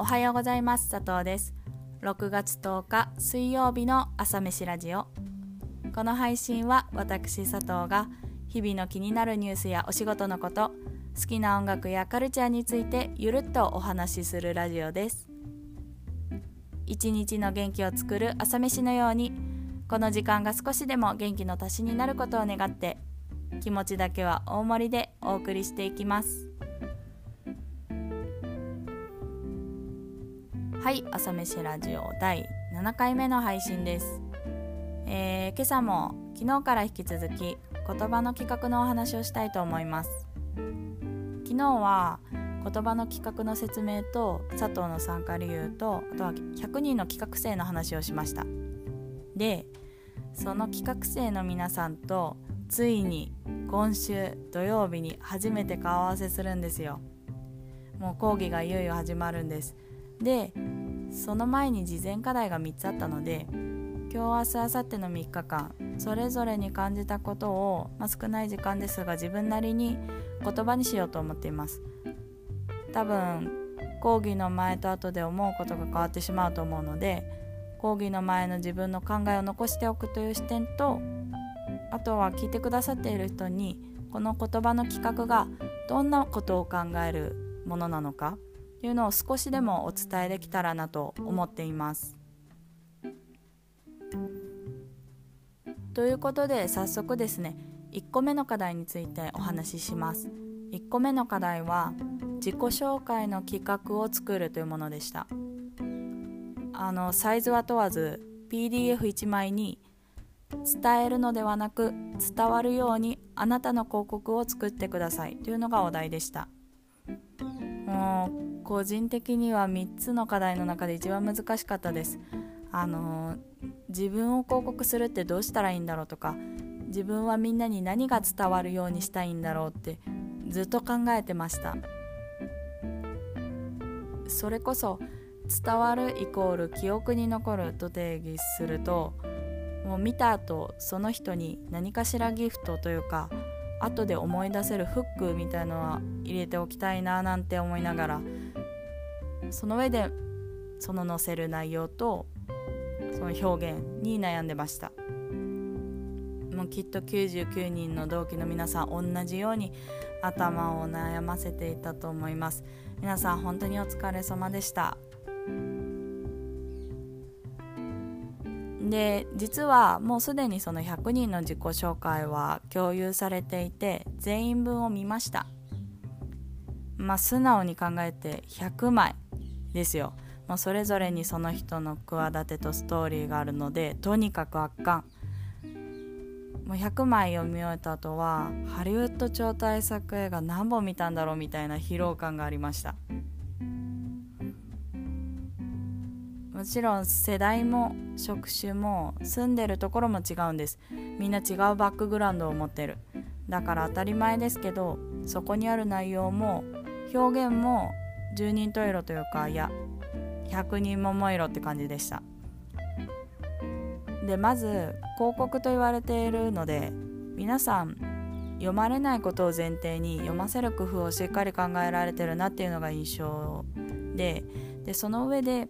おはようございます。佐藤です。6月10日水曜日の朝飯ラジオ。この配信は私佐藤が日々の気になるニュースやお仕事のこと好きな音楽やカルチャーについてゆるっとお話しするラジオです。一日の元気を作る朝飯のようにこの時間が少しでも元気の足しになることを願って気持ちだけは大盛りでお送りしていきます。はい朝飯ラジオ第7回目の配信です、えー、今朝も昨日から引き続き言葉の企画のお話をしたいと思います。昨日は言葉の企画の説明と佐藤の参加理由とあとは100人の企画生の話をしました。でその企画生の皆さんとついに今週土曜日に初めて顔合わせするんですよ。もう講義がいよいよ始まるんです。でその前に事前課題が3つあったので今日明日明後日の3日間それぞれに感じたことを、まあ、少ない時間ですが自分なりに言葉にしようと思っています。多分講義の前と後で思うことが変わってしまうと思うので講義の前の自分の考えを残しておくという視点とあとは聞いてくださっている人にこの言葉の企画がどんなことを考えるものなのかいうのを少しでもお伝えできたらなと思っています。ということで早速ですね1個目の課題についてお話しします。1個目の課題は自己紹介の企画を作るというものでした。あのサイズは問わず PDF1 枚に伝えるのではなく伝わるようにあなたの広告を作ってくださいというのがお題でしたもう個人的には3つの課題の中で一番難しかったです。あの自分を広告するってどうしたらいいんだろうとか自分はみんなに何が伝わるようにしたいんだろうってずっと考えてました。それこそ伝わるイコール記憶に残ると定義するともう見た後その人に何かしらギフトというか後で思い出せるフックみたいのは入れておきたいななんて思いながらその上でその載せる内容とその表現に悩んでました。もうきっと99人の同期の皆さん同じように頭を悩ませていたと思います。皆さん本当にお疲れ様でした。で実はもうすでにその100人の自己紹介は共有されていて全員分を見ました。まあ素直に考えて100枚。ですよ。もうそれぞれにその人の企てとストーリーがあるのでとにかく圧巻。もう100枚読み終えた後はハリウッド超大作映画何本見たんだろうみたいな疲労感がありました。もちろん世代も職種も住んでるところも違うんです。みんな違うバックグラウンドを持ってる。だから当たり前ですけどそこにある内容も表現も10人十色というかいや百人桃色って感じでした。でまず広告と言われているので皆さん読まれないことを前提に読ませる工夫をしっかり考えられてるなっていうのが印象ででその上で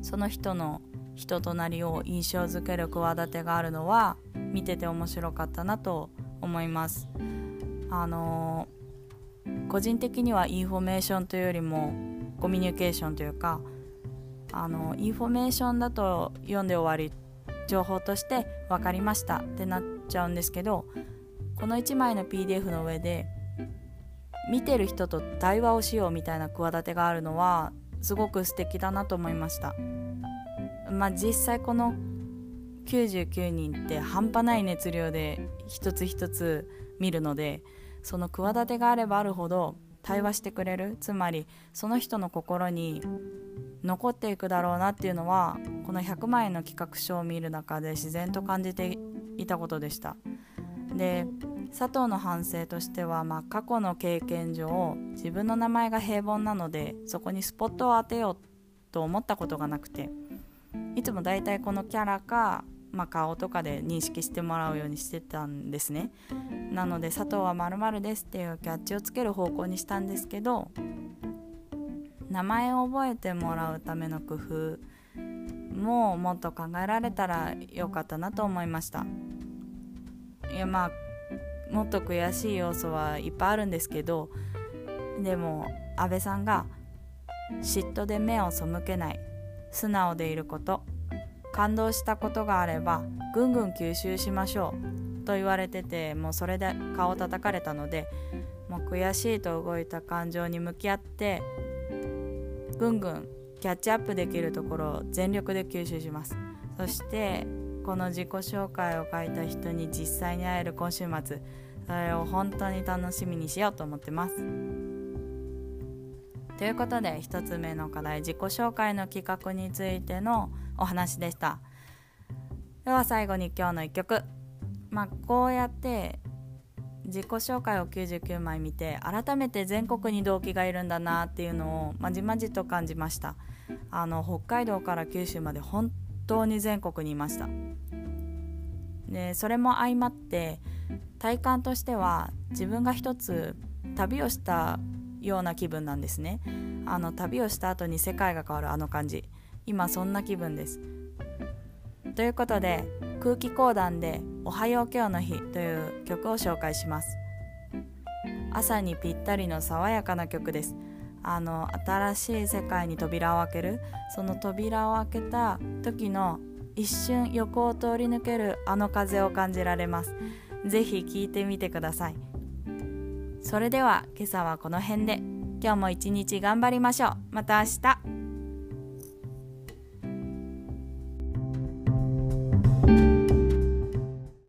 その人の人となりを印象づける企てがあるのは見てて面白かったなと思います。あのー、個人的にはインフォメーションというよりもコミュニケーションというかあのインフォメーションだと読んで終わり情報として分かりましたってなっちゃうんですけどこの1枚の PDF の上で見てる人と対話をしようみたいな企てがあるのはすごく素敵だなと思いました。まあ実際この99人って半端ない熱量で一つ一つ見るのでその企てがあればあるほど対話してくれる。つまりその人の心に残っていくだろうなっていうのはこの100万円の企画書を見る中で自然と感じていたことでした。で佐藤の反省としては、まあ、過去の経験上自分の名前が平凡なのでそこにスポットを当てようと思ったことがなくていつもだいたいこのキャラか、まあ、顔とかで認識してもらうようにしてたんですね。なので佐藤はまるですっていうキャッチをつける方向にしたんですけど名前を覚えてもらうための工夫ももっと考えられたらよかったなと思いました。いやまあもっと悔しい要素はいっぱいあるんですけどでも安倍さんが嫉妬で目を背けない素直でいること感動したことがあればぐんぐん吸収しましょうと言われててもうそれで顔を叩かれたのでもう悔しいと動いた感情に向き合ってぐんぐんキャッチアップできるところを全力で吸収します。そしてこの自己紹介を書いた人に実際に会える今週末それを本当に楽しみにしようと思ってます。ということで1つ目の課題自己紹介の企画についてのお話でした。では最後に今日の1曲。まあこうやって自己紹介を99枚見て改めて全国に動機がいるんだなっていうのをまじまじと感じました。あの北海道から九州まで本当に全国にいました。でそれも相まって体感としては自分が一つ旅をしたような気分なんですね。あの旅をした後に世界が変わるあの感じ。今そんな気分です。ということで空気講談で「おはよう今日の日」という曲を紹介します。朝にぴったりの爽やかな曲です。あの新しい世界に扉を開ける。その扉を開けた時の一瞬横を通り抜けるあの風を感じられます。ぜひ聴いてみてください。それでは今朝はこの辺で。今日も一日頑張りましょう。また明日。